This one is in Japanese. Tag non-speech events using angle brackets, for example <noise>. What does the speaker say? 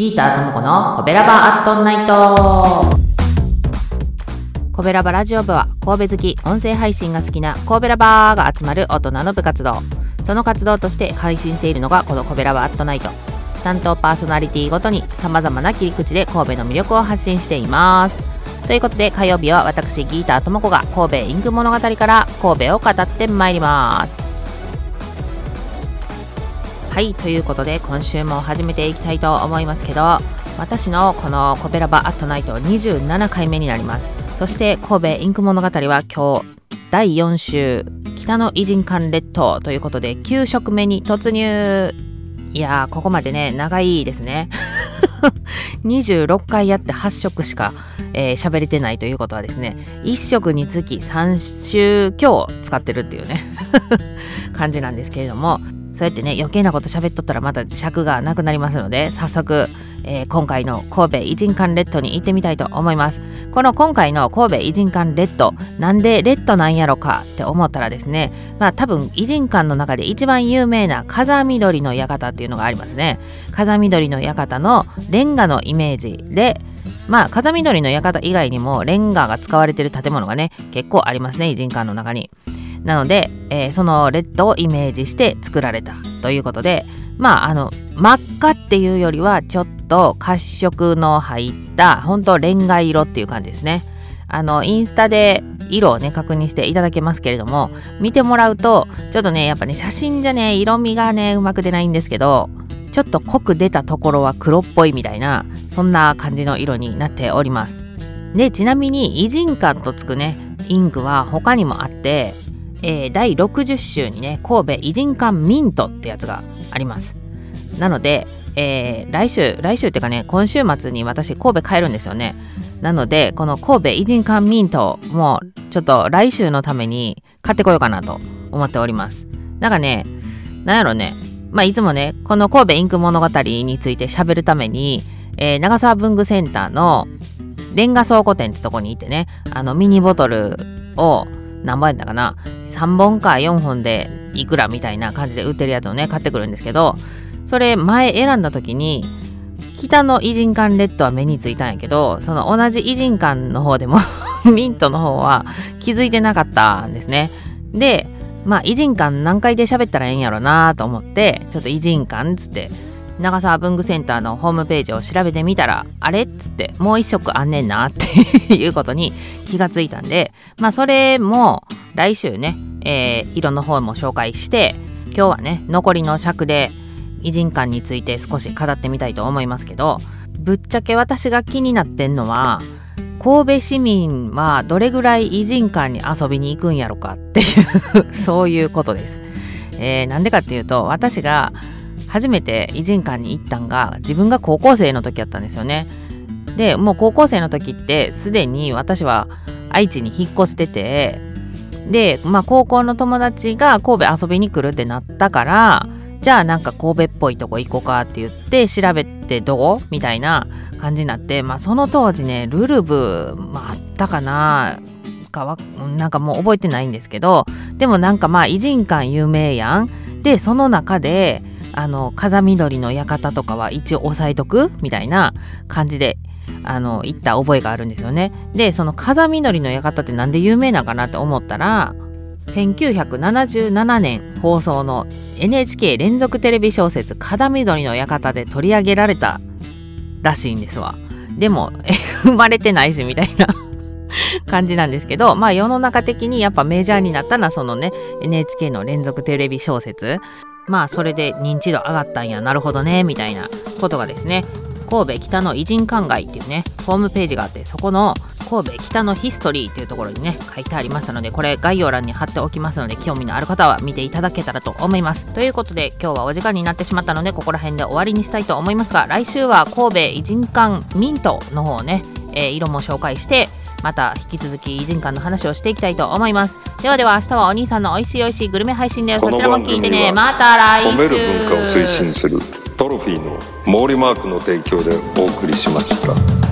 ギターともこのコベラバアットナイト。コベラバラジオ部は神戸好き音声配信が好きな神戸ラバーが集まる大人の部活動。その活動として配信しているのがこのコベラバアットナイト。担当パーソナリティごとに様々な切り口で神戸の魅力を発信しています。ということで火曜日は私ギーターともこが神戸インク物語から神戸を語ってまいります。はいということで今週も始めていきたいと思いますけど私のこのコベラバアットナイト27回目になります。そして神戸インク物語は今日第4週北の偉人館列島ということで9食目に突入。いやーここまでね長いですね。<laughs> 26回やって8食しか喋、えー、れてないということはですね1食につき3週今日使ってるっていうね <laughs> 感じなんですけれどもそうやってね余計なこと喋っとったらまた尺がなくなりますので早速、えー、今回の神戸偉人館レッドに行ってみたいと思います。この今回の神戸偉人館レッドなんでレッドなんやろかって思ったらですねまあ多分偉人館の中で一番有名な風見鶏の館っていうのがありますね。風見鶏の館のレンガのイメージでまあ風見鶏の館以外にもレンガが使われてる建物がね結構ありますね偉人館の中に。なので、えー、そのレッドをイメージして作られたということでまああの真っ赤っていうよりはちょっと褐色の入った本当レンガ色っていう感じですね。あのインスタで色をね確認していただけますけれども見てもらうとちょっとねやっぱね写真じゃね色味がねうまく出ないんですけどちょっと濃く出たところは黒っぽいみたいなそんな感じの色になっております。でちなみに偉人館とつくねインクは他にもあってえー、第60週にね神戸偉人館ミントってやつがあります。なので、えー、来週来週っていうかね今週末に私神戸帰るんですよね。なのでこの神戸偉人館ミントもちょっと来週のために買ってこようかなと思っております。なんかねなんやろね。まあいつもねこの神戸インク物語について喋るために、えー、長沢文具センターのレンガ倉庫店ってとこにいてねあのミニボトルを何本やったかな？3本か4本でいくらみたいな感じで売ってるやつをね買ってくるんですけどそれ前選んだ時に北の偉人館レッドは目についたんやけどその同じ偉人館の方でも <laughs> ミントの方は気づいてなかったんですね。でまあ偉人館何回で喋ったらええんやろなと思ってちょっと偉人館っつって長沢文具センターのホームページを調べてみたらあれっつってもう一色あんねんなっていうことに気がついたんでまあそれも来週ね、えー、色の方も紹介して今日はね残りの尺で偉人館について少し語ってみたいと思いますけどぶっちゃけ私が気になってんのは神戸市民はどれぐらい偉人館に遊びに行くんやろかっていう <laughs> そういうことです。えー、なんでかっていうと私が初めて偉人館に行ったんが自分が高校生の時やったんですよね。でもう高校生の時ってすでに私は愛知に引っ越しててで、まあ、高校の友達が神戸遊びに来るってなったからじゃあなんか神戸っぽいとこ行こうかって言って調べてどうみたいな感じになって、まあ、その当時ねルルブ、まあ、ったかなかわなんかもう覚えてないんですけどでもなんかまあ偉人館有名やん。でその中であの風見鶏の館とかは一応押さえとくみたいな感じであの行った覚えがあるんですよね。でその風見鶏の館って何で有名なのかなって思ったら1977年放送の NHK 連続テレビ小説「風見鶏の館」で取り上げられたらしいんですわ。でも <laughs> 生まれてないしみたいな <laughs> 感じなんですけどまあ世の中的にやっぱメジャーになったのはそのね NHK の連続テレビ小説まあそれで認知度上がったんやなるほどねみたいなことがですね神戸北の偉人館街っていうねホームページがあってそこの神戸北のヒストリーっていうところにね書いてありましたのでこれ概要欄に貼っておきますので興味のある方は見ていただけたらと思います。ということで今日はお時間になってしまったのでここら辺で終わりにしたいと思いますが来週は神戸偉人館ミントの方ね、えー、色も紹介してまた引き続き偉人館の話をしていきたいと思います。ではでは明日はお兄さんの美味しい美味しいグルメ配信でそちらも聞いてね。また来週トロフィーの毛利マークの提供でお送りしました。